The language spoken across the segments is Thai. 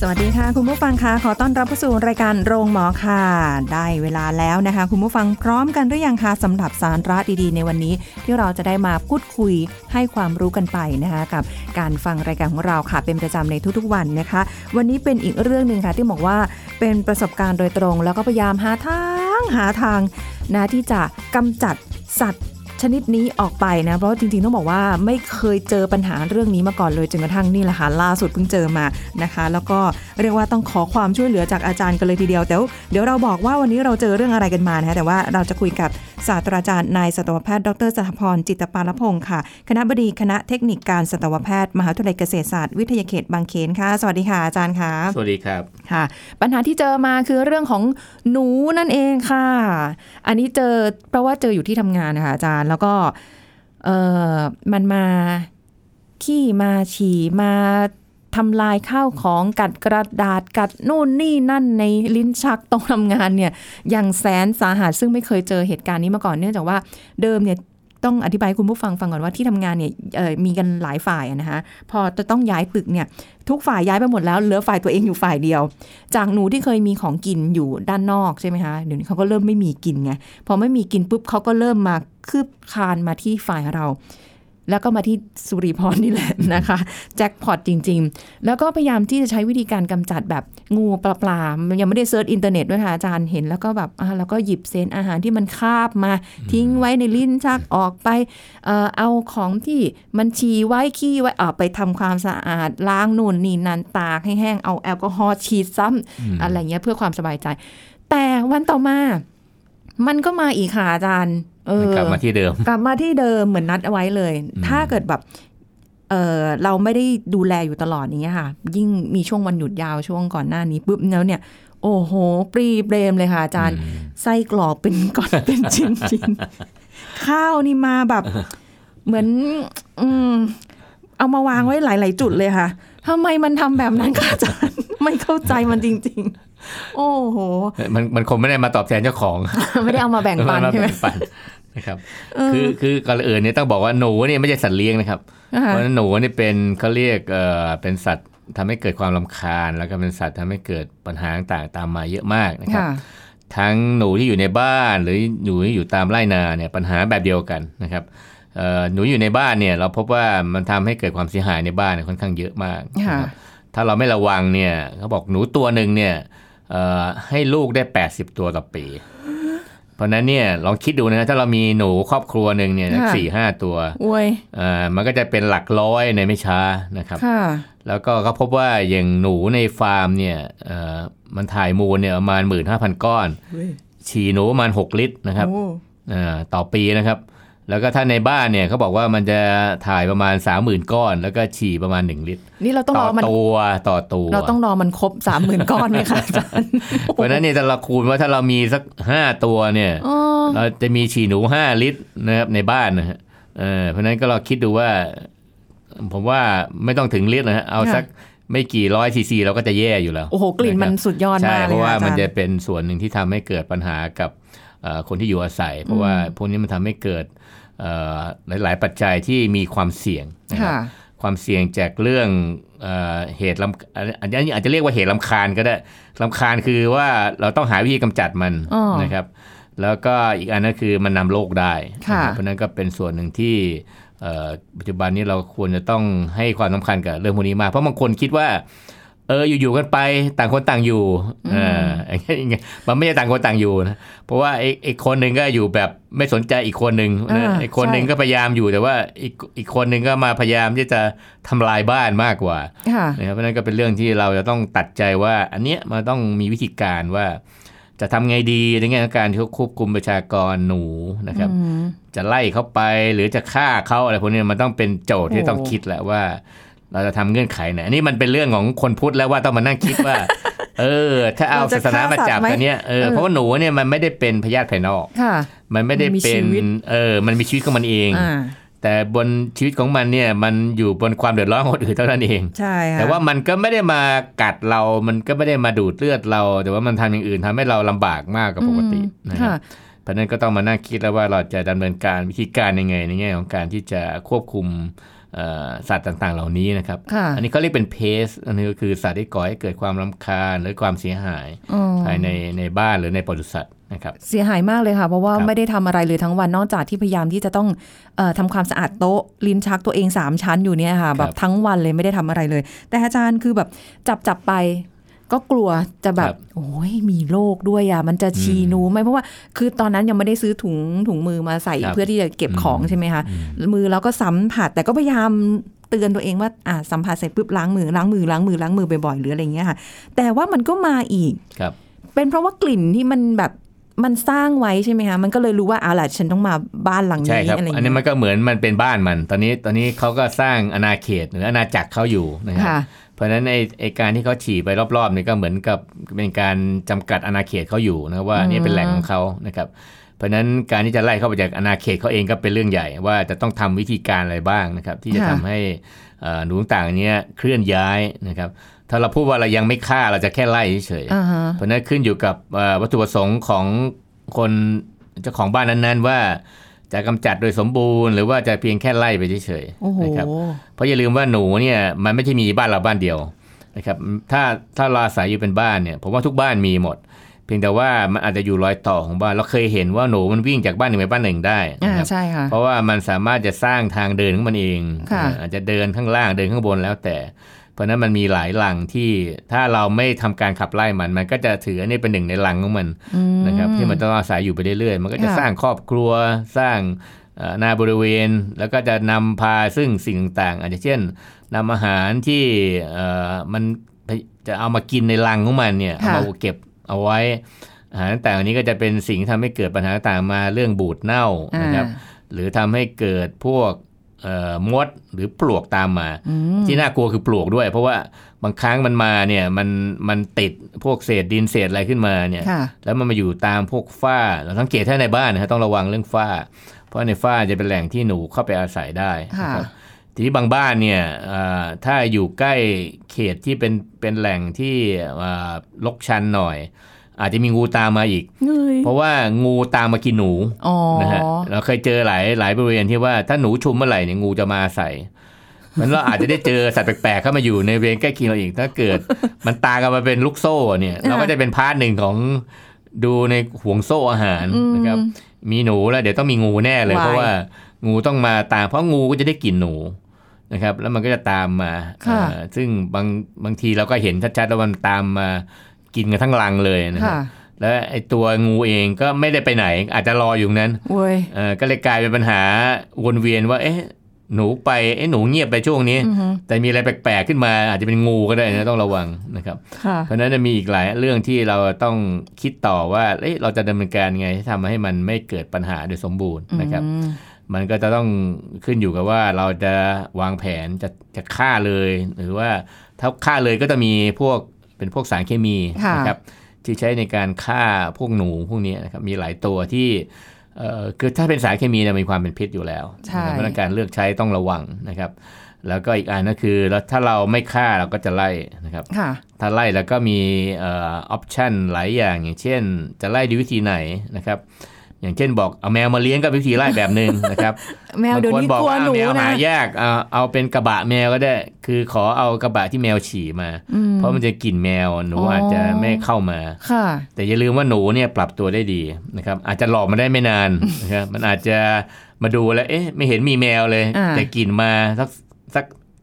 สวัสดีค่ะคุณผู้ฟังคะขอต้อนรับเข้าสู่รายการโรงหมอค่ะ ได้เวลาแล้วนะคะ คุณผู้ฟังพร้อมกันหรือยังคะสำหรับสาระดีๆ ในวันนี้ ที่เราจะได้มาพูดคุยให้ความรู้กันไปนะคะกับการฟังรายการของเราค่ะ เป็นประจำในทุกๆวันนะคะ วันนี้เป็นอีกเรื่องหนึ่งค่ะ ที่บอกว่าเป็นประสบการณ์โดยตรง แล้วก็พยายามหาทางหาทางนะที่จะกำจัดสัตว์ ชนิดนี้ออกไปนะ เพราะว่าจริงๆต้องบอกว่าไม่เคยเจอปัญหาเรื่องนี้มาก่อนเลยจนกระทั่งนี่แหละค่ะล่าสุดเพิ่งเจอมานะคะ แล้วก็เรียกว่าต้องขอความช่วยเหลือจากอาจารย์กันเลยทีเดียวแต่เดี๋ยวเราบอกว่าวันนี้เราเจอเรื่องอะไรกันมานะคะแต่ว่าเราจะคุยกับศาสตราจารย์นายสัตวแพทย์ดรสถพรจิตปาลพงศ์ค่ะ คณะบดีคณะเทคนิคการสัตวแพทย์มหาวิทยาลัยเกษตรศาสตร์วิทยาเขตบางเขนค่ะ สวัสดีค่ะอาจารย์ค่ะสวัสดีครับค่ะ ปัญหาที่เจอมาคือเรื่องของหนูนั่นเองค่ะ อันนี้เจอเพราะว่าเจออยู่ที่ทำงานนะคะอาจารย์แล้วก็เออมันมาขี้มาฉี่มาทำลายข้าวของกัดกระดาษกัดนู่นนี่นั่นในลิ้นชักตรงทำงานเนี่ยอย่างแสนสาหัสซึ่งไม่เคยเจอเหตุการณ์นี้มาก่อนเนื่องจากว่าเดิมเนี่ย ต้องอธิบายให้คุณผู้ฟังฟังก่อนว่าที่ทำงานเนี่ยมีกันหลายฝ่ายนะคะพอจะต้องย้ายตึกเนี่ยทุกฝ่ายย้ายไปหมดแล้วเหลือฝ่ายตัวเองอยู่ฝ่ายเดียว จากหนูที่เคยมีของกินอยู่ด้านนอกใช่ไหมคะเดี๋ยวนี้เขาก็เริ่มไม่มีกินไงพอไม่มีกินปุ๊บเขาก็เริ่มมาคืบคลานมาที่ฝ่ายเรา แล้วก็มาที่สุริพรนี่แหละนะคะแจ็คพอตจริง ๆ แล้วก็พยายามที่จะใช้วิธีการกำจัดแบบงูปลาปลาๆยังไม่ได้ search อินเทอร์เน็ตด้วยค่ะอาจารย์เห็นแล้วก็แบบอ่าแล้วก็หยิบเศษอาหารที่มันคาบมา ทิ้งไว้ในลิ้นชักออกไปเอ่อเอาของที่มันฉี่ไว้ขี้ไว้ออกไปทำความสะอาดล้างนู่นนี่นั่นตากให้แห้งเอาแอลกอฮอล์ฉีดซ้ำอะไรเงี้ยเพื่อความสบายใจ แต่วันต่อมา มันก็มาอีกค่ะอาจารย์เออ กลับมาที่เดิม กลับมาที่เดิมเหมือนนัดเอาไว้เลย ถ้าเกิดแบบเออเราไม่ได้ดูแลอยู่ตลอดอย่างเงี้ยค่ะ ยิ่งมีช่วงวันหยุดยาวช่วงก่อนหน้านี้ปุ๊บแล้วเนี่ย โอ้โห ปรีเปรมเลยค่ะอาจารย์ไส้กรอกเป็นก้อนเป็นชิ้นชิ้นๆข้าวนี่มาแบบ เหมือน อืม เอามาวางไว้หลาย ๆ จุดเลยค่ะทำไมมันทำแบบนั้นคะอาจารย์ ไม่เข้าใจมันจริง ๆโอ้โห มันมันคงไม่ได้มาตอบแทนเจ้าของ ไม่ได้เอามาแบ่งปันมาใช่ไหมแบ่งปันนะครับคือคือก่อนอื่นเนี่ยต้องบอกว่าหนูเนี่ยไม่ใช่สัตว์เลี้ยงนะครับค่ะเพราะฉะนั้นหนูนี่เป็นเขาเรียกเอ่อเป็นสัตว์ทำให้เกิดความลำคาญ แล้วก็เป็นสัตว์ทำให้เกิดปัญหาต่างๆตามมาเยอะมากนะครับค่ะทั้งหนูที่อยู่ในบ้านหรือหนูที่อยู่ตามไร่นาเนี่ยปัญหาแบบเดียวกันนะครับเอ่อหนูอยู่ในบ้านเนี่ยเราพบว่ามันทำให้เกิดความเสียหายในบ้านเนี่ยค่อนข้างเยอะมากค่ะนะครับถ้าเราไม่ระวังเนี่ยเขาบอกหนูตัวหนึ่งเนี่ยเอ่อ ให้ลูกได้ 80 ตัวต่อปี เพราะฉะนั้นเนี่ยลองคิดดูนะถ้าเรามีหนูครอบครัวหนึ่งเนี่ยค่ะสี่ห้าตัวอวยเอ่อมันก็จะเป็นหลักร้อยในไม่ช้านะครับค่ะแล้วก็เขาพบว่าอย่างหนูในฟาร์มเนี่ยเอ่อมันถ่ายมูลเนี่ยประมาณ15,000ก้อนฉี่หนูประมาณ6ลิตรนะครับโอ้เอ่อต่อปีนะครับ แล้วก็ถ้าในบ้านเนี่ยเขาบอกว่ามันจะถ่ายประมาณ 30,000 ก้อน แล้วก็ฉี่ประมาณ 1 ลิตร นี่เราต้องต่รออมันตัวต่อตัว เราต้องรอมันครบสามหมื่นก้อนไหมคะอาจารย์เพราะฉะนั้นเนี่ยถ้าเราคูณว่าถ้าเรามีสัก 5 ตัวเนี่ยอ๋อเราจะมีฉี่หนู 5 ลิตรนะครับในบ้านนะฮะเออเพราะฉะนั้นก็เราคิดดูว่า ผมว่าไม่ต้องถึงลิตรนะฮะเอาสักไม่กี่ร้อยซีซีเราก็จะแย่อยู่แล้ว โอ้โห กลิ่นมันสุดยอดใช่มากเลยเพราะว่าค่อจมันย์จะเป็นส่วนหนึ่งที่ทำให้เกิดปัญหากับเอ่อคนที่อยู่อาศัย เพราะว่าพวกนี้มันทำให้เกิดเอ่อ หลาย ๆ ปัจจัยที่มีความเสี่ยงนะครับค่ะความเสี่ยงจากเรื่องเอ่อเหตุลำอันนี้อาจจะเรียกว่าเหตุลำคาญก็ได้ลำคาญคือว่าเราต้องหาวิธีกำจัดมันอ๋อนะครับ แล้วก็อีกอันก็คือมันนำโรคได้ค่ะนะครับเพราะฉะนั้นก็เป็นส่วนหนึ่งที่เอ่อปัจจุบันนี้เราควรจะต้องให้ความสำคัญกับเรื่องพวกนี้มากเพราะบางคนคิดว่า เอออยู่ๆกันไปต่างคนต่างอยู่อ่าอย่างเงี้ยมันไม่ใช่ต่างคนต่างอยู่นะเพราะว่าไอ้ไอ้คนหนึ่งก็อยู่แบบไม่สนใจอีกคนหนึ่งนะอ่าไอ้คนหนึ่งใช่ก็พยายามอยู่แต่ว่าอีกอีกคนหนึ่งก็มาพยายามที่จะทำลายบ้านมากกว่าค่ะนะครับเพราะฉะนั้นก็เป็นเรื่องที่เราจะต้องตัดใจว่า อันเนี้ยมันต้องมีวิธีการว่าจะทำไงดีในแง่ของการที่ควบคุมประชากรหนูนะครับอืมจะไล่เขาไปหรือจะฆ่าเขาอะไรพวกนี้มันต้องเป็นโจทย์ที่โอ้ต้องคิดแหละว่า เราจะทำเงื่อนไขไหนอันนี้มันเป็นเรื่องของคนพุทธแล้วว่าต้องมานั่งคิดว่า เออ ถ้าเอาเราจะศาสนามาจับฆ่าสัตว์ไหมกันเนี้ยเออเออเพราะว่าหนูเนี่ยมันไม่ได้เป็นพยาธิภายนอกค่ะมันไม่ได้มันมีเป็ชีนวิตเออ มันมีชีวิตของมันเองอ่าแต่บนชีวิตของมันเนี่ยมันอยู่บนความเดือดร้อนของคนอื่นเท่านั้นเองใช่ค่ะแต่ว่ามันก็ไม่ได้มากัดเรา มันก็ไม่ได้มาดูดเลือดเรา แต่ว่ามันทำอย่างอื่นทำให้เราลำบากมากกว่าปกติอืมนะครับค่ะเพราะฉะนั้นก็ต้องมานั่งคิดแล้วว่าเราจะดำเนินการวิธีการยังไงในแง่ของการที่จะควบคุมเอ่อ สัตว์ต่างๆ เหล่านี้นะครับค่ะอันนี้เขาเรียกเป็นเพสอันนี้ก็คือสัตว์ที่ก่อให้เกิดความรำคาญหรือความเสียหายอ๋อภายในในบ้านหรือในปศุสัตว์นะครับเสียหายมากเลยค่ะ เพราะว่าครับไม่ได้ทำอะไรเลยทั้งวันนอกจากที่พยายามที่จะต้องเออทำความสะอาดโต๊ะลิ้นชักตัวเองสามชั้นอยู่เนี่ยค่ะแบบทั้งวันเลยไม่ได้ทำอะไรเลย แต่อาจารย์คือแบบจับจับไป ก็กลัวจะแบบ โอ้ยมีโรคด้วยอะมันจะชีนูไหมเพราะว่าคือตอนนั้นยังไม่ได้ซื้อถุงถุงมือมาใส่ครับเพื่อที่จะเก็บของใช่ไหมคะอืมมือเราก็สัมผัสแต่ก็พยายามเตือนตัวเองว่าอะสัมผัสเสร็จปุ๊บล้างมือล้างมือล้างมือล้างมือบ่อยๆหรืออะไรอย่างเงี้ยค่ะ แต่ว่ามันก็มาอีกครับ เป็นเพราะว่ากลิ่นที่มันแบบ มันสร้างไว้ใช่ไหมคะมันก็เลยรู้ว่าเอาล่ะฉันต้องมาบ้านหลังใช่นี้ครับอะไรอย่างอันนี้เงี้ยมันก็เหมือนมันเป็นบ้านมัน ตอนนี้ตอนนี้เขาก็สร้างอาณาเขตหรืออาณาจักรเขาอยู่นะครับค่ะเพราะฉะนั้นไอ้ไอ้การที่เขาฉี่ไปรอบๆนี่ก็เหมือนกับเป็นการจำกัดอาณาเขตเขาอยู่นะครับว่าอืมนี่เป็นแหล่งของเขานะครับเพราะฉะนั้นการที่จะไล่เข้าไปจากอาณาเขตเขาเองก็เป็นเรื่องใหญ่ ว่าจะต้องทำวิธีการอะไรบ้างนะครับ ที่จะทำให้เอ่อหนูต่างๆเนี้ยเคลื่อนย้ายนะครับ ถ้าเราพูดว่าเรายังไม่ฆ่าเราจะแค่ไล่เฉยๆอ่าฮะเพราะฉะนั้นขึ้นอยู่กับเอ่อวัตถุประสงค์ของคนเจ้าของบ้านนั้นๆ ว่าจะกำจัดโดยสมบูรณ์หรือว่าจะเพียงแค่ไล่ไปเฉยโอ้โหๆนะครับเพราะอย่าลืมว่าหนูเนี่ยมันไม่ใช่มีบ้านเราบ้านเดียวนะครับถ้าถ้าเราอาศัยอยู่เป็นบ้านเนี่ยผมว่าทุกบ้านมีหมด เพียงแต่ว่ามันอาจจะอยู่รอยต่อของบ้านเราเคยเห็นว่าหนูมันวิ่งจากบ้านหนึ่งไปบ้านหนึ่งได้อ่านะครับใช่ค่ะเพราะว่ามันสามารถจะสร้างทางเดินของมันเองค่ะอ่าอาจจะเดินข้างล่างเดินข้างบนแล้วแต่ เพราะฉะนั้นมันมีหลายหลังที่ถ้าเราไม่ทำการขับไล่มัน มันก็จะถืออันนี้เป็นหนึ่งในหลังของมันอืมนะครับที่มันต้องอาศัยอยู่ไปเรื่อยๆ มันก็จะค่ะสร้างครอบครัวสร้างเอ่อนาบริเวณ แล้วก็จะนำพาซึ่งสิ่งต่างๆอาจจะเช่นนำอาหารที่เอ่อมันจะเอามากินในรังของมันเนี่ยเอามาเก็บเอาไว้อาหารต่างๆอันนี้ก็จะเป็นสิ่งที่ทำให้เกิดปัญหาต่างๆมาเรื่องบูดเน่าอ่านะครับหรือทำให้เกิดพวกเอ่อ มดหรือปลวกตามมาอืมที่น่ากลัวคือปลวกด้วย เพราะว่าบางครั้งมันมาเนี่ยมันมันติดพวกเศษดินเศษอะไรขึ้นมาเนี่ยค่ะแล้วมันมาอยู่ตามพวกฝ้าเราสังเกตถ้าในบ้านนะฮะต้องระวังเรื่องฝ้า เพราะในฝ้าจะเป็นแหล่งที่หนูเข้าไปอาศัยได้ค่ะนะครับทีนี้บางบ้านเนี่ยอ่าถ้าอยู่ใกล้เขตที่เป็นเป็นแหล่งที่อ่าลกชันหน่อย อาจจะมีงูตามมาอีกเงยเพราะว่างูตามมากินหนูอ๋อนะฮะเราเคยเจอหลายหลายบริเวณที่ว่าถ้าหนูชุมเมื่อไหร่เนี่ยงูจะมาอาศัยมันเราอาจจะได้เจอสัตว์แปลกๆเข้ามาอยู่ในบริเวณใกล้เคียงเราอีกถ้าเกิด มันตามกันมาเป็นลูกโซ่เนี่ยเราก็จะเป็นพาร์ทหนึ่งของดูในห่วงโซ่อาหารนะครับมีหนูแล้วเดี๋ยวต้องมีงูแน่เลยวายเพราะว่างูต้องมาตาม เพราะงูก็จะได้กลิ่นหนูนะครับ แล้วมันก็จะตามมาค่ะเอ่อซึ่งบางบางทีเราก็เห็นชัดๆแล้วมันตามมา กินกันทั้งรังเลยนะครับค่ะแล้วไอ้ตัวงูเองก็ไม่ได้ไปไหน อาจจะรออยู่นั้นเว้ยเออก็เลยกลายเป็นปัญหาวนเวียนว่า เอ๊ะ หนูไปเอ๊ะหนูเงียบไปช่วงนี้อือฮึแต่มีอะไรแปลกๆขึ้นมา อาจจะเป็นงูก็ได้นะต้องระวังนะครับค่ะเพราะฉะนั้นจะมีอีกหลายเรื่องที่เราต้องคิดต่อว่าเอ๊ะเราจะดำเนินการยังไงที่ทำให้มันไม่เกิดปัญหาโดยสมบูรณ์นะครับอืมมันก็จะต้องขึ้นอยู่กับว่าเราจะวางแผนจะจะฆ่าเลย หรือว่าถ้าฆ่าเลยก็จะมีพวก เป็นพวกสารเคมีค่ะนะครับที่ใช้ในการฆ่าพวกหนูพวกนี้นะครับมีหลายตัวที่เอ่อคือถ้าเป็นสารเคมีเนี่ยมีความเป็นพิษอยู่แล้วใช่นะครับเพราะฉะนั้นการเลือกใช้ต้องระวังนะครับ แล้วก็อีกอันก็คือแล้วถ้าเราไม่ฆ่าเราก็จะไล่นะครับค่ะถ้าไล่แล้วก็มีเออปชันหลายอย่างอย่างเช่น จะไล่ด้วยวิธีไหนนะครับ อย่างเช่นบอกเอาแมวมาเลี้ยงก็วิธีไล่แบบหนึ่งนะครับแมวเดี๋ยวนี้บางคนบอกกลัวว่าหนูแมวนะหายากเอาเอาเป็นกระบะแมวก็ได้ คือขอเอากระบะที่แมวฉี่มาอืมเพราะมันจะกลิ่นแมวหนูอ๋อออาจจะไม่เข้ามาค่ะ แต่อย่าลืมว่าหนูเนี่ยปรับตัวได้ดีนะครับ อาจจะหลอกมาได้ไม่นานนะครับมันอาจจะมาดูแล้วเอ๊ะไม่เห็นมีแมวเลยอ่าแต่กลิ่นมาสัก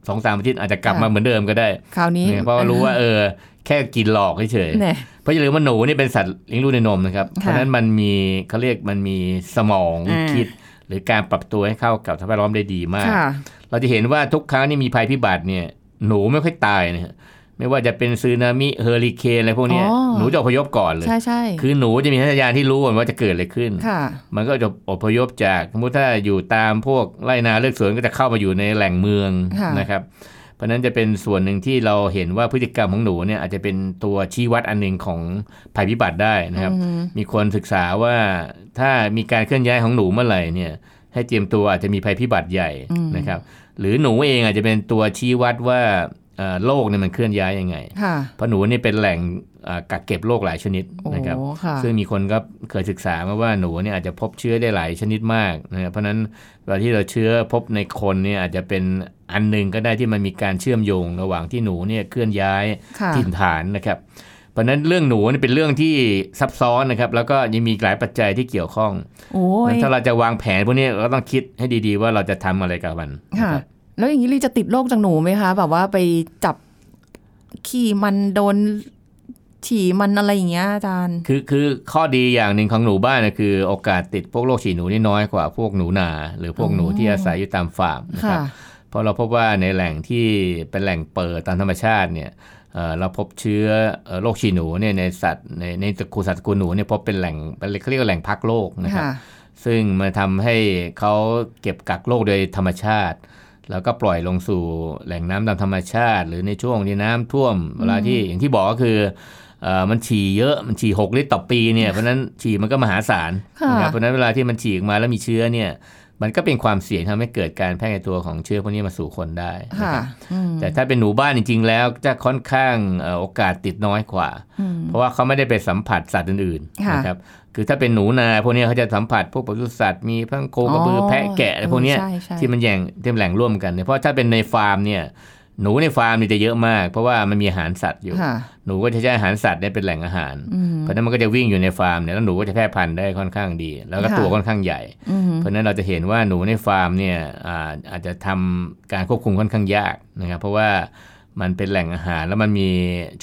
สักสองสามอาทิตย์อาจจะกลับค่ะมาเหมือนเดิมก็ได้คราวนี้เนี่ยเพราะว่ารู้ว่าเออแค่กลิ่นหลอกเฉยๆเนี่ยเพราะอย่าลืมว่าหนูนี่เป็นสัตว์เลี้ยงลูกด้วยนมนะครับค่ะเพราะฉะนั้นมันมีเขาเรียกมันมีสมองอ่าคิด หรือการปรับตัวให้เข้ากับสภาพแวดล้อมได้ดีมากค่ะเราจะเห็นว่าทุกครั้งที่มีภัยพิบัติเนี่ยหนูไม่ค่อยตายนะฮะ ไม่ว่าจะเป็นซึนามิเฮอริเคนอะไรพวกเนี้ยอ๋อหนูจะอพยพก่อนเลยใช่ใช่คือหนูจะมีสัญญาณที่รู้ก่อนว่าจะเกิดอะไรขึ้นค่ะมันก็จะอพยพจากสมมติถ้าอยู่ตามพวกไร่นาเลือกสวนก็จะเข้ามาอยู่ในแหล่งเมืองค่ะนะครับ เพราะฉะนั้นจะเป็นส่วนหนึ่งที่เราเห็นว่าพฤติกรรมของหนูเนี่ยอาจจะเป็นตัวชี้วัดอันหนึ่งของภัยพิบัติได้นะครับ มีคนศึกษาว่าถ้ามีการเคลื่อนย้ายของหนูเมื่อไหร่เนี่ยให้เตรียมตัวอาจจะมีภัยพิบัติใหญ่นะครับ หรือหนูเองอาจจะเป็นตัวชี้วัดว่าเอ่อ โลกเนี่ยมันเคลื่อนย้ายยังไงค่ะเพราะหนูนี่เป็นแหล่งอ่ากักเก็บโรคหลายชนิดโอ้นะครับค่ะซึ่งมีคนก็เคยศึกษามาว่าหนูเนี่ยอาจจะพบเชื้อได้หลายชนิดมากนะครับเพราะฉะนั้นเวลาที่เราเชื้อพบในคนเนี่ยอาจจะเป็นอันหนึ่งก็ได้ที่มันมีการเชื่อมโยงระหว่างที่หนูเนี่ยเคลื่อนย้ายค่ะถิ่นฐานนะครับ เพราะฉะนั้นเรื่องหนูนี่เป็นเรื่องที่ซับซ้อนนะครับ แล้วก็ยังมีหลายปัจจัยที่เกี่ยวข้องโอ้ยถ้าเราจะวางแผนพวกนี้เราต้องคิดให้ดีๆ ว่าเราจะทำอะไรกับมันนะค่ะครับ แล้วอย่างนี้ลีจะติดโรคจากหนูไหมคะ แบบว่าไปจับขี่มันโดนฉี่มันอะไรอย่างเงี้ยอาจารย์ คือคือข้อดีอย่างหนึ่งของหนูบ้านนะคือ โอกาสติดพวกโรคฉี่หนูนี่น้อยกว่าพวกหนูนา หรือพวกหนูที่อาศัยอยู่ตามฟาร์มนะครับค่ะเพราะเราพบว่าในแหล่งที่เป็นแหล่งเปิดตามธรรมชาติเนี่ยเอ่อเราพบเชื้อเอ่อโรคฉี่หนูเนี่ยในสัตว์ในในตระกูลสัตว์ตระกูลหนูเนี่ยพบเป็นแหล่งเป็นเขาเรียกว่าแหล่งพักโรคนะครับค่ะซึ่งมันทำให้เขาเก็บกักโรคโดยธรรมชาติ แล้วก็ปล่อยลงสู่แหล่งน้ำตามธรรมชาติ หรือในช่วงที่น้ำท่วม เวลาที่อย่างที่บอกก็คือเอ่อมันฉี่เยอะมันฉี่หกลิตรต่อปีเนี่ยเพราะฉะนั้นฉี่มันก็มหาศาลค่ะนะครับเพราะฉะนั้นเวลาที่มันฉี่ออกมาแล้วมีเชื้อเนี่ย มันก็เป็นความเสี่ยงทำให้เกิดการแพร่กระจายตัวของเชื้อพวกนี้มาสู่คนได้นะค่ะครับอืมแต่ถ้าเป็นหนูบ้านจริง ๆ แล้วจะค่อนข้างเอ่อโอกาสติดน้อยกว่าอืมเพราะว่าเขาไม่ได้ไปสัมผัสสัตว์อื่นๆค่ะนะครับ คือถ้าเป็นหนูนาพวกนี้เขาจะสัมผัสพวกปศุสัตว์มีพังโคกระบือออแพะแกะอะไรพวกเนี้ยใช่ใช่ที่มันแย่งที่มันแหล่งร่วมกันเนี่ยเพราะถ้าเป็นในฟาร์มเนี่ย หนูในฟาร์มนี่จะเยอะมาก เพราะว่ามันมีอาหารสัตว์อยู่ค่ะหนูก็จะใช้อาหารสัตว์ได้เป็นแหล่งอาหารอืมเพราะฉะนั้นมันก็จะวิ่งอยู่ในฟาร์มเนี่ยแล้วหนูก็จะแพร่พันธุ์ได้ค่อนข้างดี แล้วก็ค่ะตัวค่อนข้างใหญ่อืมเพราะฉะนั้นเราจะเห็นว่าหนูในฟาร์มเนี่ยอาอาจจะทำการควบคุมค่อนข้างยากนะครับเพราะว่ามันเป็นแหล่งอาหารแล้วมันมี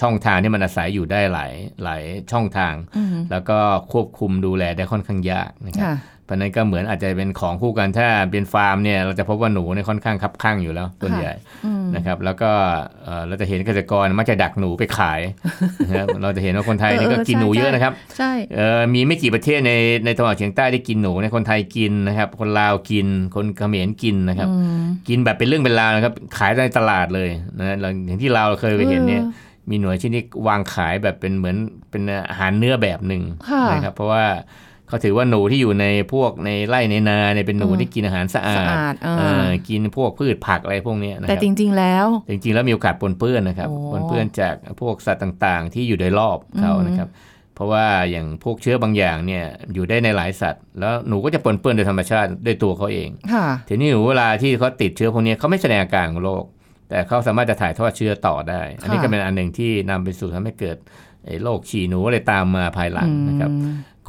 ช่องทางที่มันอาศัยอยู่ได้หลายหลายช่องทางอืมแล้วก็ควบคุมดูแลได้ค่อนข้างยากนะครับค่ะเพราะฉะนั้นก็เหมือนอาจจะเป็นของคู่กันถ้าเป็นฟาร์มเนี่ยเราจะพบว่าหนูเนี่ยค่อนข้างคับข้างอยู่แล้วส่วนใหญ่อืม นะครับ แล้วก็เอ่อเราจะเห็นเกษตรกรมักจะดักหนูไปขายนะครับเราจะเห็นว่าคนไทยนี่ก็เออกินหนูใช่เยอะนะครับใช่เอ่อมีไม่กี่ประเทศในในตะวันออกเฉียงใต้ได้กินหนูในคนไทยกินนะครับ คนลาวกิน คนเขมรกินนะครับอืมกินแบบเป็นเรื่องเป็นราวนะครับ ขายในตลาดเลยนะเราอย่างที่เราวเคยไปเห็นเนี่ยเออมีหน่วยที่นี่วางขายแบบเป็นเหมือนเป็นอาหารเนื้อแบบหนึ่งค่ะนะครับ เพราะว่า เขาถือว่าหนูที่อยู่ในพวกในไร่ในนาเนี่ยเป็นหนูอืมที่กินอาหารสะอาสะดอาดอ่าเออกินพวกพืชผักอะไรพวกเนี้ยนะคแต่รับจริง ๆ แล้ว จริง ๆ แล้วมีโอกาสปนเปื้อนนะครับโอ้ปนเปื้อนจากพวกสัตว์ต่างๆ ที่อยู่โดยรอบเขานะครับเพราะว่าอย่างพวกเชื้อบางอย่างเนี่ยอยู่ได้ในหลายสัตว์ แล้วหนูก็จะปนเปื้อนโดยธรรมชาติด้วยตัวเขาเองค่ะทีนี้หนูเวลาที่เขาติดเชื้อพวกนี้เขาไม่แสดงอาการของโรคแต่เขาสามารถจะถ่ายทอดเชื้อต่อได้ อันนี้ก็เป็นอันหนึ่งที่นำไปสู่ทำให้เกิดไอ้โรคฉี่หนูอะไรตามมาภายหลังนะครับ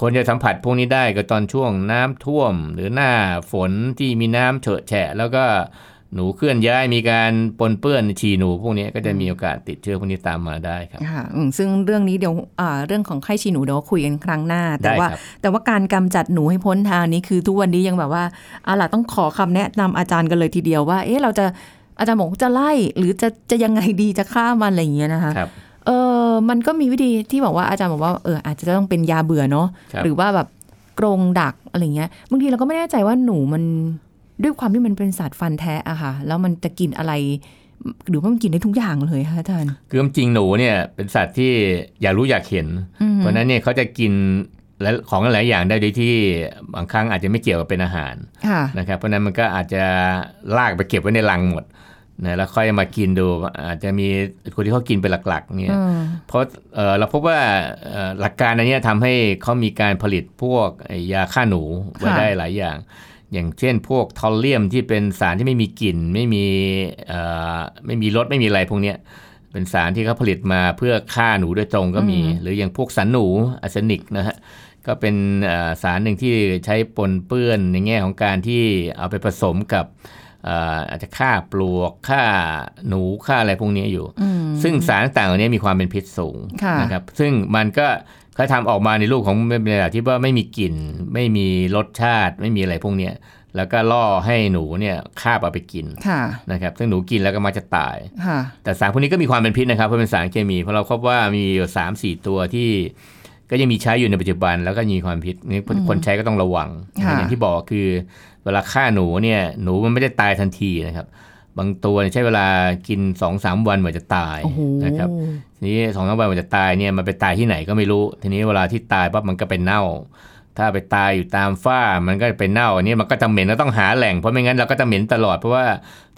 คนจะสัมผัสพวกนี้ได้ก็ตอนช่วงน้ำท่วม หรือหน้าฝนที่มีน้ำเฉอะแฉะ แล้วก็หนูเคลื่อนย้ายมีการปนเปื้อนฉี่หนูพวกนี้ก็จะมีโอกาสติดเชื้อพวกนี้ตามมาได้ครับค่ะอืมซึ่งเรื่องนี้เดี๋ยวอ่าเรื่องของไข้ฉี่หนูเดี๋ยวคุยกันครั้งหน้า แต่ได้ว่าครับแต่ว่าการกำจัดหนูให้พ้นทางนี้คือทุกวันนี้ยังแบบว่าเอาล่ะต้องขอคำแนะนำอาจารย์กันเลยทีเดียวว่า เอ๊ะเราจะอาจารย์บอกจะไล่หรือจะจะยังไงดีจะฆ่ามันอะไรอย่างเงี้ยนะคะครับ เออมันก็มีวิธีที่บอกว่าอาจารย์บอกว่าเอออาจจะต้องเป็นยาเบื่อเนาะครับหรือว่าแบบกรงดักอะไรเงี้ยบางทีเราก็ไม่แน่ใจว่าหนูมันด้วยความที่มันเป็นสัตว์ฟันแท้อะค่ะ แล้วมันจะกินอะไร หรือว่ามันกินได้ทุกอย่างเลยค่ะอาจารย์คือจริงๆหนูเนี่ยเป็นสัตว์ที่อยากรู้อยากเห็นอืมเพราะฉะนั้นเนี่ยเขาจะกินและของหลายอย่างได้โดยที่บางครั้งอาจจะไม่เกี่ยวกับเป็นอาหารค่ะนะครับเพราะฉะนั้นมันก็อาจจะลากไปเก็บไว้ในรังหมด นะแล้วค่อยมากินดู อาจจะมีคนที่เขากินเป็นหลักๆเนี่ยอืมเพราะเอ่อเราพบว่าเอ่อหลักการอันเนี้ยทำให้เขามีการผลิตพวกไอ้ยาฆ่าหนูไว้ค่ะได้หลายอย่าง อย่างเช่นพวกทอลเลียมที่เป็นสารที่ไม่มีกลิ่น ไม่มีเอ่อไม่มีรสไม่มีอะไรพวกเนี้ยเป็นสารที่เขาผลิตมาเพื่อฆ่าหนูโดยตรงก็มี หรืออย่างพวกสารหนูอาร์เซนิกนะฮะก็เป็นเอ่อสารหนึ่งที่ใช้ปนเปื้อนในแง่ของการที่เอาไปผสมกับเอ่ออาจจะฆ่าปลวกฆ่าหนูฆ่าอะไรพวกนี้อยู่อืมซึ่งสารต่างๆเหล่านี้มีความเป็นพิษสูงค่ะนะครับ ซึ่งมันก็เขาทำออกมาในรูปของในแบบที่ว่าไม่มีกลิ่น ไม่มีรสชาติ ไม่มีอะไรพวกเนี้ยแล้วก็ล่อให้หนูเนี่ยคาบเอาไปกินค่ะนะครับซึ่งหนูกินแล้วก็มักจะตายค่ะแต่สารพวกนี้ก็มีความเป็นพิษนะครับเพราะเป็นสารเคมี เพราะเราพบว่ามีอยู่สามสี่ตัวที่ก็ยังมีใช้อยู่ในปัจจุบัน แล้วก็มีความพิษนี่คนใช้ก็ต้องระวังค่ะอย่างที่บอกคือ เวลาฆ่าหนูเนี่ยหนูมันไม่ได้ตายทันทีนะครับ บางตัวเนี่ยใช้เวลากิน2อสามวันกว่าจะตายโอ้โหนะครับทีนี้สองสามวันกว่าจะตายเนี่ยมันไปตายที่ไหนก็ไม่รู้ ทีนี้เวลาที่ตายปั๊บมันก็เป็นเน่า ถ้าไปตายอยู่ตามฝ้ามันก็เป็นเน่าอันนี้มันก็จะเหม็นก็ต้องหาแหล่งเพราะไม่งั้นเราก็จะเหม็นตลอดเพราะว่า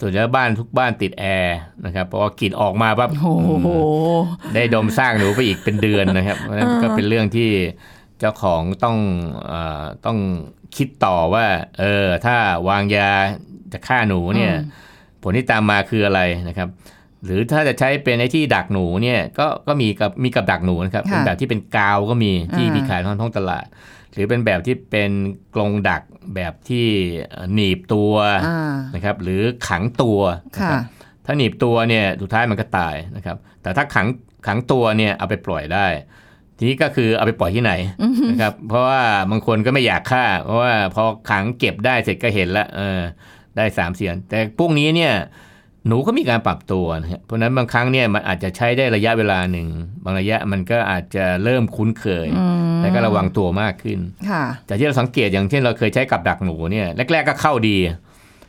ส่วนใหญ่บ้านทุกบ้านติดแอร์นะครับเพราะว่ากลิ่นออกมาปั๊บโอ้โหได้ดมซากหนูไปอีกเป็นเดือนนะครับเพราะฉะนั้นก็เป็นเรื่องที่เจ้าของต้องเออต้อง คิดต่อว่า เออ ถ้าวางยาจะฆ่าหนูเนี่ย ผลที่ตามมาคืออะไรนะครับ หรือถ้าจะใช้เป็นไอ้ที่ดักหนูเนี่ย ก็ก็มีกับมีกับดักหนูนะครับค่ะเป็นแบบที่เป็นกาวก็มีที่อ่ามีมีขายทางท้องตลาด หรือเป็นแบบที่เป็นกรงดักแบบที่หนีบตัวอ่านะครับ หรือขังตัวนะค่ะครับถ้าหนีบตัวเนี่ยสุดท้ายมันก็ตายนะครับ แต่ถ้าขังขังตัวเนี่ยเอาไปปล่อยได้ ทีนี้ก็คือเอาไปปล่อยที่ไหนนะครับเพราะว่าบางคนก็ไม่อยากฆ่า เพราะว่าพอขังเก็บได้เสร็จก็เห็นละเออได้สามเสียน แต่พวกนี้เนี่ยหนูก็มีการปรับตัวนะฮะเพราะฉะนั้นบางครั้งเนี่ยมันอาจจะใช้ได้ระยะเวลาหนึ่ง บางระยะมันก็อาจจะเริ่มคุ้นเคย และก็ระวังตัวมากขึ้นค่ะแต่ที่เราสังเกตอย่างเช่นเราเคยใช้กับดักหนูเนี่ยแรกๆก็เข้าดี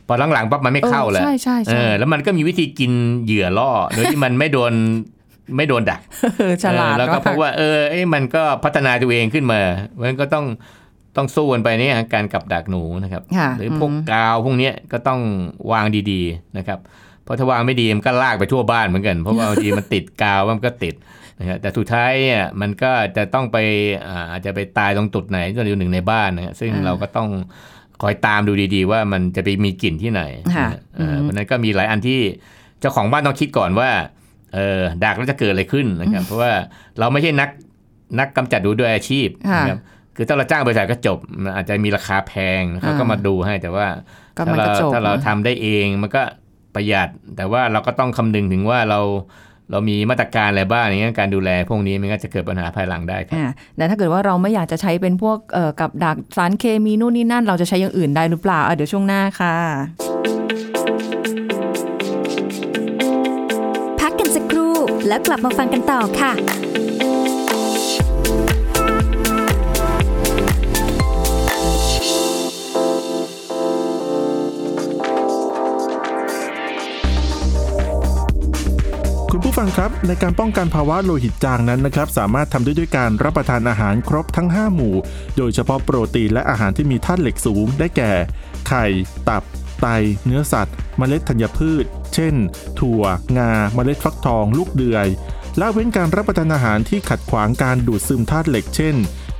พอหลังๆปั๊บมันไม่เข้าแล้วใช่ใช่เอใช่อแล้วมันก็มีวิธีกินเหยื่อล่อโดยที่มันไม่โดน ไม่โดนดักเออฉลาดเออแล้วก็มพบว่า เออเอ้ยมันก็พัฒนาตัวเองขึ้นมามันก็ต้องต้องสู้กันไปเนี่ยการกับดักหนูนะครับค่ะหรือพวกกาวพวกเนี้ยก็ต้องวางดีๆนะครับ เพราะถ้าวางไม่ดีมันก็ลากไปทั่วบ้านเหมือนกัน เพราะว่าบางทีมันติดกาวมันก็ติดนะฮะแต่สุดท้ายเนี่ยมันก็จะต้องไปอ่าอาจจะไปตายตรงจุดไหนตัวหนึ่งในบ้านนะฮะซึ่งอ่าเราก็ต้องคอยตามดูดีๆ ว่ามันจะไปมีกลิ่นที่ไหนค่ะนะฮะเอออืมเพราะฉะนั้นก็มีหลายอันที่เจ้าของบ้านต้องคิดก่อนว่า เออดักแล้วจะเกิดอะไรขึ้นนะครับ เพราะว่าเราไม่ใช่นักนักกำจัดดูด้วยอาชีพค่ะนะครับคือถ้าเราจ้างบริษัทก็จบมันอาจจะมีราคาแพงเขาก็อ่ามมาดูให้แต่ว่าก็ถ้ามันเราก็จบถ้าเราทำได้เองมันก็ประหยัด แต่ว่าเราก็ต้องคำนึงถึงว่าเราเรามีมาตรการอะไรบ้างอย่างเงี้ยการดูแล พวกนี้มันก็จะเกิดปัญหาภายหลังได้ครับอ่าแต่ถ้าเกิดว่าเราไม่อยากจะใช้เป็นพวกเอ่อกับดักสารเคมีนู่นนี่นั่น เราจะใช้อย่างอื่นได้หรือเปล่าอะเดี๋ยวช่วงหน้าค่ะ แล้วกลับมาฟังกันต่อค่ะคุณผู้ฟังครับในการป้องกันภาวะโลหิตจางนั้นนะครับสามารถทำได้ด้วยการรับประทานอาหารครบทั้ง 5 หมู่ โดยเฉพาะโปรตีนและอาหารที่มีธาตุเหล็กสูงได้แก่ ไข่ ตับ ไตเนื้อสัตว์ เมล็ดธัญพืช เช่น ถั่ว งา เมล็ดฟักทอง ลูกเดือยละเว้นการรับประทานอาหารที่ขัดขวางการดูดซึมธาตุเหล็ก เช่น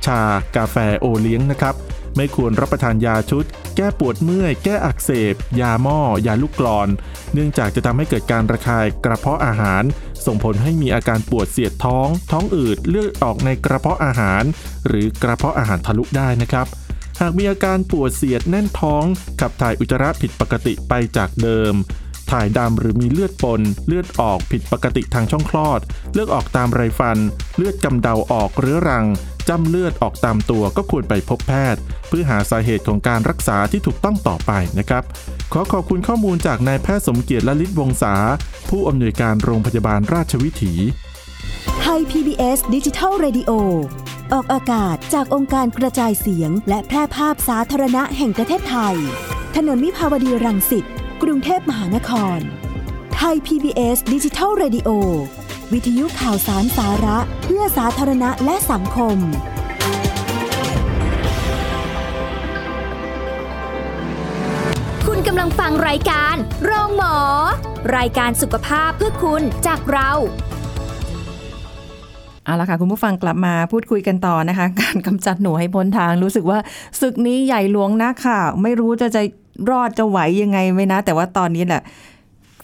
ชา กาแฟ โอเลี้ยงนะครับ ไม่ควรรับประทานยาชุด แก้ปวดเมื่อย แก้อักเสบ ยาหม้อ ยาลูกกรอน เนื่องจากจะทำให้เกิดการระคายกระเพาะอาหาร ส่งผลให้มีอาการปวดเสียดท้อง ท้องอืด เลือดออกในกระเพาะอาหาร หรือกระเพาะอาหารทะลุได้นะครับ หากมีอาการปวดเสียดแน่นท้อง ขับถ่ายอุจจาระผิดปกติไปจากเดิม ถ่ายดำหรือมีเลือดปน เลือดออกผิดปกติทางช่องคลอด เลือดออกตามไรฟัน เลือดกำเดาออกเรื้อรังจำเลือดออกตามตัวก็ควรไปพบแพทย์ เพื่อหาสาเหตุของการรักษาที่ถูกต้องต่อไปนะครับ ขอขอบคุณข้อมูลจากนายแพทย์สมเกียรติละลิศวงศาผู้อำนวยการโรงพยาบาลราชวิถี ไทย PBS ดิจิทัล Radio ออกอากาศจากองค์การกระจายเสียง และแพร่ภาพสาธารณะแห่งประเทศไทย ถนนวิภาวดีรังสิต กรุงเทพมหานคร ไทย PBS ดิจิทัล Radio วิทยุข่าวสารสาระเพื่อสาธารณะและสังคม คุณกำลังฟังรายการ โรงหมอ รายการสุขภาพเพื่อคุณจากเรา เอาละค่ะคุณผู้ฟังกลับมาพูดคุยกันต่อนะคะ การกำจัดหนูให้พ้นทางรู้สึกว่าศึกนี้ใหญ่หลวงนักค่ะ ไม่รู้จะจะรอดจะไหวยังไงไหมนะ แต่ว่าตอนนี้แหละ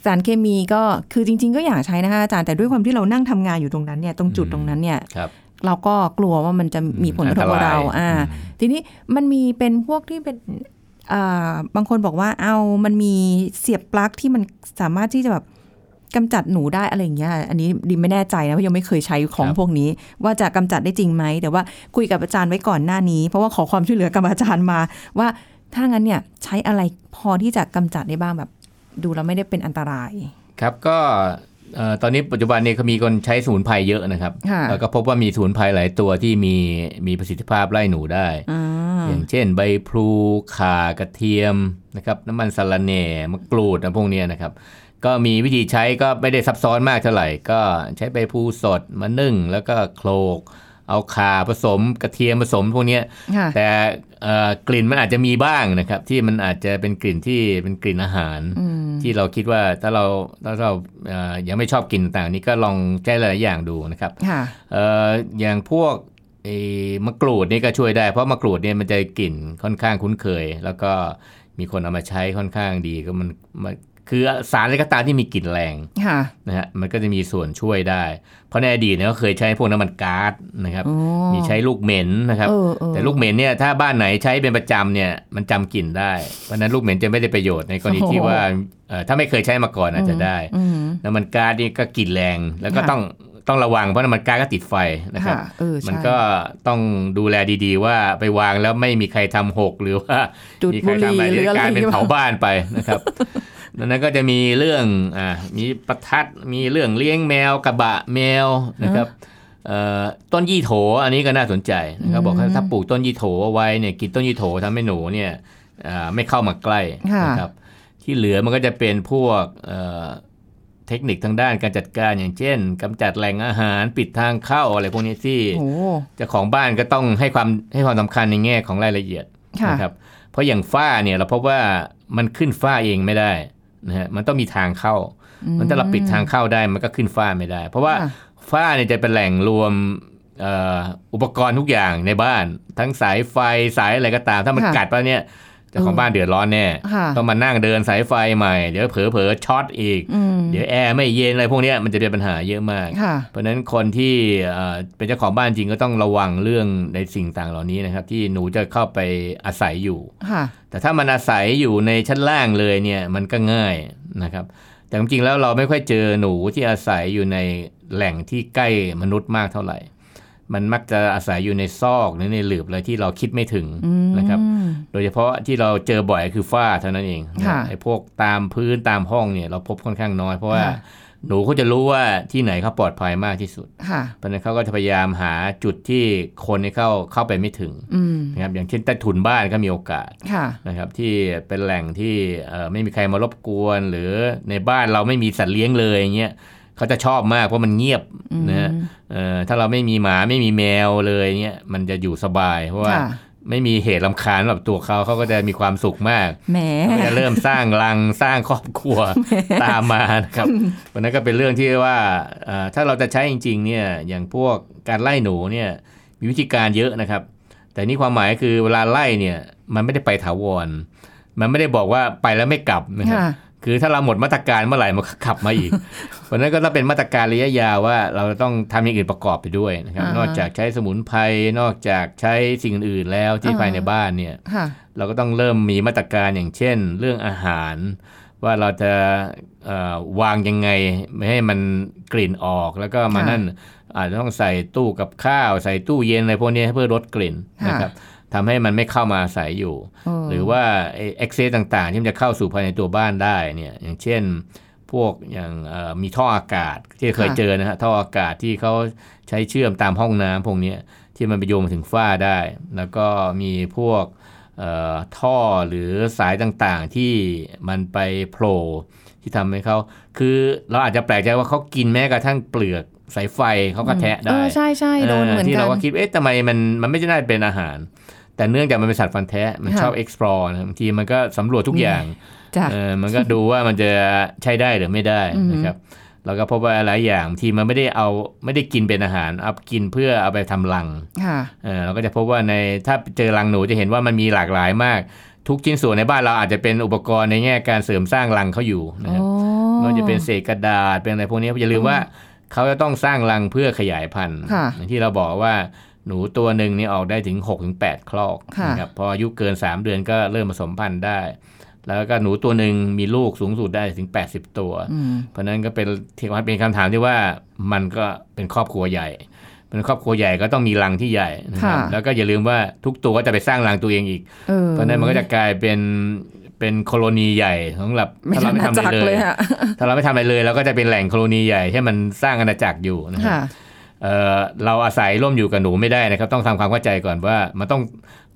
สารเคมีก็คือจริง ๆ ก็อยากใช้นะคะอาจารย์แต่ด้วยความที่เรานั่งทำงานอยู่ตรงนั้นเนี่ยตรงจุดตรงนั้นเนี่ยครับเราก็กลัวว่ามันจะมีผลกระทบกับเราอันตรายอ่าอืมทีนี้มันมีเป็นพวกที่เป็นอ่าบางคนบอกว่าเอามันมีเสียบปลั๊กที่มันสามารถที่จะแบบ กำจัดหนูได้อะไรอย่างเงี้ยอันนี้ดิมไม่แน่ใจนะเพราะยังไม่เคยใช้ของพวกนี้ ว่าจะกำจัดได้จริงไหมแต่ว่าคุยกับอาจารย์ไว้ก่อนหน้านี้ เพราะว่าขอความช่วยเหลือกับอาจารย์มา ว่าถ้างั้นเนี่ยใช้อะไรพอที่จะกำจัดได้บ้างแบบ ดูแล้วไม่ได้เป็นอันตราย ครับก็เอ่อตอนนี้ปัจจุบันเนี่ยเขามีคนใช้สมุนไพรเยอะนะครับค่ะแล้วก็พบว่ามีสมุนไพรหลายตัวที่มีมีประสิทธิภาพไล่หนูได้อ่าอย่างเช่น ใบพลูข่ากระเทียมนะครับน้ำมันสาระแหน่มะกรูดนะพวกเนี้ยนะครับ ก็มีวิธีใช้ก็ไม่ได้ซับซ้อนมากเท่าไหร่ ก็ใช้ใบพลูสดมานึ่ง แล้วก็โคลก เอาข่าผสมกระเทียมผสมพวกเนี้ยค่ะแต่เอ่อกลิ่นมันอาจจะมีบ้างนะครับ ที่มันอาจจะเป็นกลิ่นที่เป็นกลิ่นอาหารอืมที่เราคิดว่าถ้าเราถ้าเราเอ่อยังไม่ชอบกลิ่นต่างๆนี้ก็ลองใช้หลายๆอย่างดูนะครับค่ะเอ่ออย่างพวกไอ้มะกรูดนี่ก็ช่วยได้เพราะมะกรูดเนี่ยมันจะกลิ่นค่อนข้างคุ้นเคย แล้วก็มีคนเอามาใช้ค่อนข้างดีก็มันมัน คือสารอะไรก็ตามที่มีกลิ่นแรงค่ะนะฮะมันก็จะมีส่วนช่วยได้ เพราะในอดีตเนี่ยก็เคยใช้พวกน้ำมันก๊าซนะครับโอ้มีใช้ลูกเหม็นนะครับเออเออแต่ลูกเหม็นเนี่ยถ้าบ้านไหนใช้เป็นประจำเนี่ยมันจำกลิ่นได้ เพราะฉะนั้นลูกเหม็นจะไม่ได้ประโยชน์ในกรณีที่ว่าเอ่อถ้าไม่เคยใช้มาก่อนอาจจะได้อืมน้ำมันก๊าซนี่ก็กลิ่นแรงแล้วก็ค่ะต้องต้องระวังเพราะน้ำมันก๊าซก็ติดไฟนะครับค่ะเออใช่มันก็ต้องดูแลดีๆ ว่าไปวางแล้วไม่มีใครทำหกหรือว่าจุดมีใครทำอะไรบุหรี่หรืออะไรกลายเป็นอย่างเงี้ยเผาบ้านไปนะครับ ดังนั้นก็จะมีเรื่องอ่ามีประทัดมีเรื่องเลี้ยงแมวกระบะแมวนะครับเอ่อต้นยี่โถอันนี้ก็น่าสนใจนะครับบอกว่าถ้าปลูกต้นยี่โถเอาไว้เนี่ยกินต้นยี่โถทำให้หนูเนี่ยอ่าไม่เข้ามาใกล้ค่ะนะครับที่เหลือมันก็จะเป็นพวกเอ่อเทคนิคทางด้านการจัดการอย่างเช่นกำจัดแหล่งอาหารปิดทางเข้าอะไรพวกนี้ที่โอ้เจ้าของบ้านก็ต้องให้ความให้ความสำคัญในแง่ของรายละเอียดค่ะนะครับเพราะอย่างฝ้าเนี่ยเราพบว่ามันขึ้นฝ้าเองไม่ได้ นะฮะมันต้องมีทางเข้า มันถ้าเราปิดทางเข้าได้มันก็ขึ้นฝ้าไม่ได้ เพราะว่าค่ะฝ้าเนี่ยจะเป็นแหล่งรวมเอ่ออุปกรณ์ทุกอย่างในบ้าน ทั้งสายไฟสายอะไรก็ตาม ถ้ามันค่ะกัดไปเนี่ย เจ้าของบ้านเดือดร้อนแน่ค่ะต้องมานั่งเดินสายไฟใหม่ เดี๋ยวเผลอเผลอๆช็อตอีกอืมเดี๋ยวแอร์ไม่เย็นอะไรพวกเนี้ยมันจะเป็นปัญหาเยอะมากค่ะเพราะฉะนั้นคนที่เอ่อเป็นเจ้าของบ้านจริงก็ต้องระวังเรื่องในสิ่งต่างเหล่านี้นะครับ ที่หนูจะเข้าไปอาศัยอยู่ค่ะแต่ถ้ามันอาศัยอยู่ในชั้นล่างเลยเนี่ยมันก็ง่ายนะครับ แต่จริงๆแล้วเราไม่ค่อยเจอหนูที่อาศัยอยู่ในแหล่งที่ใกล้มนุษย์มากเท่าไหร่ มันมักจะอาศัยอยู่ในซอกหรือในหลืบอะไรที่เราคิดไม่ถึงอืมนะครับ โดยเฉพาะที่เราเจอบ่อยคือฝ้าเท่านั้นเองนะค่ะไอ้พวกตามพื้นตามห้องเนี่ยเราพบค่อนข้างน้อยเพราะว่าค่ะหนูเขาจะรู้ว่าที่ไหนเขาปลอดภัยมากที่สุดค่ะเพราะฉะนั้นเขาก็จะพยายามหาจุดที่คนให้เข้าเข้าไปไม่ถึงอืมนะครับอย่างเช่นใต้ถุนบ้านก็มีโอกาสค่ะนะครับที่เป็นแหล่งที่เอ่อไม่มีใครมารบกวน หรือในบ้านเราไม่มีสัตว์เลี้ยงเลยอย่างเงี้ย เขาจะชอบมากเพราะมันเงียบนะฮะเอ่อถ้าเราไม่มีหมาไม่มีแมวเลยเงี้ยมันจะอยู่สบาย เพราะว่าค่ะไม่มีเหตุลำคาญสำหรับตัวเขาเขาก็จะมีความสุขมากแหมเขาก็จะเริ่มสร้างรังสร้างครอบครัวตามมานะครับวันนั้นก็เป็นเรื่องที่ว่าเอ่อถ้าเราจะใช้จริง ๆ เนี่ยอย่างพวกการไล่หนูเนี่ยมีวิธีการเยอะนะครับ แต่นี่ความหมายคือเวลาไล่เนี่ยมันไม่ได้ไปถาวร มันไม่ได้บอกว่าไปแล้วไม่กลับนะครับ ค่ะคือถ้าเราหมดมาตรการเมื่อไหร่มันก็ขับมาอีก เพราะฉะนั้นก็ต้องเป็นมาตรการระยะยาวว่าเราต้องทำอย่างอื่นประกอบไปด้วยนะครับอ่าฮะนอกจากใช้สมุนไพรนอกจากใช้สิ่งอื่นๆแล้วที่อ่าภายในบ้านเนี่ยค่ะเราก็ต้องเริ่มมีมาตรการอย่างเช่น เรื่องอาหาร ว่าเราจะเอ่อวางยังไงไม่ให้มันกลิ่นออกแล้วก็มาค่ะนั่นอาจจะต้องใส่ตู้กับข้าว ใส่ตู้เย็นอะไรพวกนี้เพื่อลดกลิ่นค่ะนะครับ ทำให้มันไม่เข้ามาอาศัยอยู่เออหรือว่าเอ็กเซสต่างๆ ที่มันจะเข้าสู่ภายในตัวบ้านได้เนี่ยอย่างเช่นพวกอย่างเอ่อมีท่ออากาศที่เคยค่ะเจอนะฮะท่ออากาศที่เขาใช้เชื่อมตามห้องน้ำพวกเนี้ยที่มันไปโยงมาถึงฝ้าได้ แล้วก็มีพวกเอ่อท่อหรือสายต่างๆที่มันไปโผล่ที่ทำให้เขาคือเราอาจจะแปลกใจว่าเขากินแม้กระทั่งเปลือกสายไฟเขาก็แทะเอได้อใช่ใช่โดนเหมือนที่กัเรานก็คิดเอ๊ะทำไมมันมันไม่น่าจะเป็นอาหาร แต่เนื่องจากมันเป็นสัตว์ฟันแท้มันค่ะชอบ explore นะบางทีมันก็สำรวจทุกอย่างจ้ะเออมันก็ดูว่ามันจะใช้ได้หรือไม่ได้อือฮึนะครับเราก็พบว่าหลายอย่างบางทีมันไม่ได้เอาไม่ได้กินเป็นอาหารเอากินเพื่อเอาไปทำรังค่ะเออเราก็จะพบว่าในถ้าเจอรังหนูจะเห็นว่ามันมีหลากหลายมาก ทุกชิ้นส่วนในบ้านเราอาจจะเป็นอุปกรณ์ในแง่การเสริมสร้างรังเขาอยู่นะครับโอ้ไม่ว่าจะเป็นเศษกระดาษเป็นอะไรพวกนี้อย่าลืมว่าเขาจะต้องสร้างรังเพื่อขยายพันธุ์ค่ะอย่างที่เราบอกว่า หนูตัวหนึ่งนี่ออกได้ถึง 6-8ถึง8คลอกค่ะนะครับพออายุเกิน 3 เดือนก็เริ่มผสมพันธุ์ได้ แล้วก็หนูตัวหนึ่งมีลูกสูงสุดได้ถึง 80 ตัวอืมเพราะฉะนั้นก็เป็นที่ว่าเป็นคำถามที่ว่ามันก็เป็นครอบครัวใหญ่เป็นครอบครัวใหญ่ก็ต้องมีรังที่ใหญ่นะครับค่ะแล้วก็อย่าลืมว่าทุกตัวก็จะไปสร้างรังตัวเองอีกเออเพราะฉะนั้นมันก็จะกลายเป็นเป็นโคโลนีใหญ่ของหลับไม่ถ้าเราไม่น่าทำอะไรจักเลเลยยอะถ้าเราไม่ทำอะไรเลยเราก็จะเป็นแหล่งโคโลนีใหญ่ที่มันสร้างอาณาจักรอยู่นะครับค่ะ เอ่อเราอาศัยร่วมอยู่กับหนูไม่ได้นะครับ ต้องทำความเข้าใจก่อนว่ามันต้อง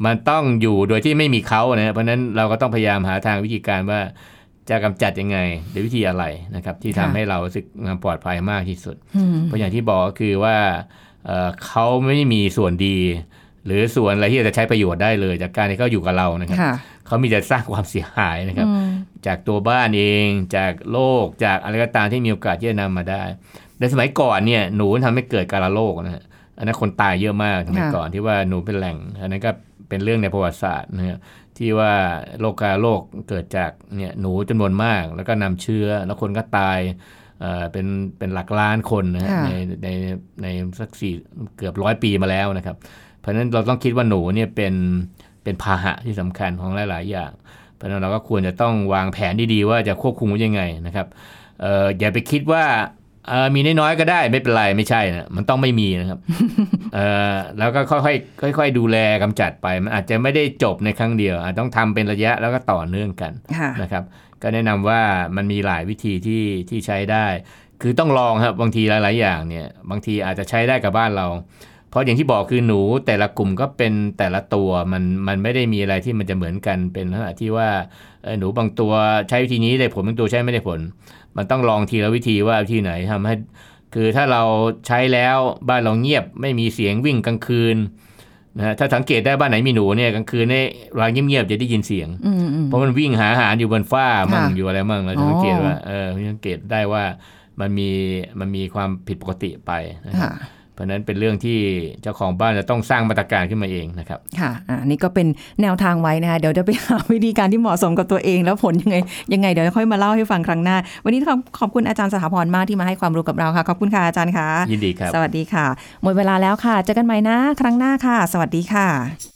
มันต้องอยู่โดยที่ไม่มีเขานะเพราะฉะนั้นเราก็ต้องพยายามหาทางวิธีการว่าจะกำจัดยังไงโดยวิธีอะไรนะครับ ที่ทำค่ะให้เรารู้สึกปลอดภัยมากที่สุดอืมเพราะอย่างที่บอกก็คือว่าเอ่อเขาไม่มีส่วนดี หรือส่วนอะไรที่จะใช้ประโยชน์ได้เลย จากการที่เขาอยู่กับเรานะครับค่ะเขามีแต่สร้างความเสียหายนะครับอืมจากตัวบ้านเอง จากโลกจากอะไรก็ตามที่มีโอกาสที่จะนำมาได้ ในสมัยก่อนเนี่ยหนูทำให้เกิดการโรคนะฮะอันนั้นคนตายเยอะมากสมัยค่ะก่อนที่ว่าหนูเป็นแหล่ง อันนั้นก็เป็นเรื่องในประวัติศาสตร์นะฮะที่ว่าโรคการโรคเกิดจากเนี่ยหนูจำนวนมาก แล้วก็นำเชื้อแล้วคนก็ตายเอ่อเป็นเป็นหลักล้านคนนะฮะค่ะในในในสักสี่เกือบร้อยปีมาแล้วนะครับ เพราะฉะนั้นเราต้องคิดว่าหนูเนี่ยเป็นเป็นพาหะที่สำคัญของหลาย ๆ อย่าง เพราะฉะนั้นเราก็ควรจะต้องวางแผนดี ๆ ว่าจะควบคุมไว้ยังไงนะครับเอ่ออย่าไปคิดว่า เอ่อมีน้อยๆก็ได้ไม่เป็นไรไม่ใช่นะมันต้องไม่มีนะครับเอ่อแล้วก็ค่อยๆค่อย ๆ ดูแลกำจัดไป มันอาจจะไม่ได้จบในครั้งเดียวอาจต้องทำเป็นระยะแล้วก็ต่อเนื่องกันค่ะนะครับ ก็แนะนำว่ามันมีหลายวิธีที่ที่ใช้ได้ คือต้องลองครับบางทีหลาย ๆ อย่างเนี่ย บางทีอาจจะใช้ได้กับบ้านเรา เพราะอย่างที่บอกคือหนูแต่ละกลุ่มก็เป็นแต่ละตัวมันมันไม่ได้มีอะไรที่มันจะเหมือนกันเป็นลักษณะที่ว่าเอ่อหนูบางตัวใช้วิธีนี้ได้ผลบางตัวใช้ไม่ได้ผล มันต้องลองทีละวิธีว่าวิธีไหนทำให้ คือถ้าเราใช้แล้วบ้านเราเงียบไม่มีเสียงวิ่งกลางคืนนะฮะถ้าสังเกตได้บ้านไหนมีหนูเนี่ยกลางคืนเนี่ยเวลาเงียบๆจะได้ยินเสียงอืมอืมเพราะมันวิ่งหาอาหารอยู่บนฟ้ามั่งค่ะอยู่อะไรมั่งเราอ๋จะอสังเกตว่าเออสังเกตได้ว่ามันมีมันมีความผิดปกติไปนะครับค่ะ เพราะฉะนั้นเป็นเรื่องที่เจ้าของบ้านจะต้องสร้างมาตรการขึ้นมาเองนะครับ ค่ะอ่านี่ก็เป็นแนวทางไว้นะคะเดี๋ยวจะไปหาวิธีการที่เหมาะสมกับตัวเอง แล้วผลยังไงยังไงเดี๋ยวค่อยมาเล่าให้ฟังครั้งหน้า วันนี้ขอบขอบคุณอาจารย์สถาพรมากที่มาให้ความรู้กับเราค่ะ ขอบคุณค่ะอาจารย์ค่ะยินดีครับ สวัสดีค่ะ หมดเวลาแล้วค่ะเจอกันใหม่นะ ครั้งหน้าค่ะ สวัสดีค่ะ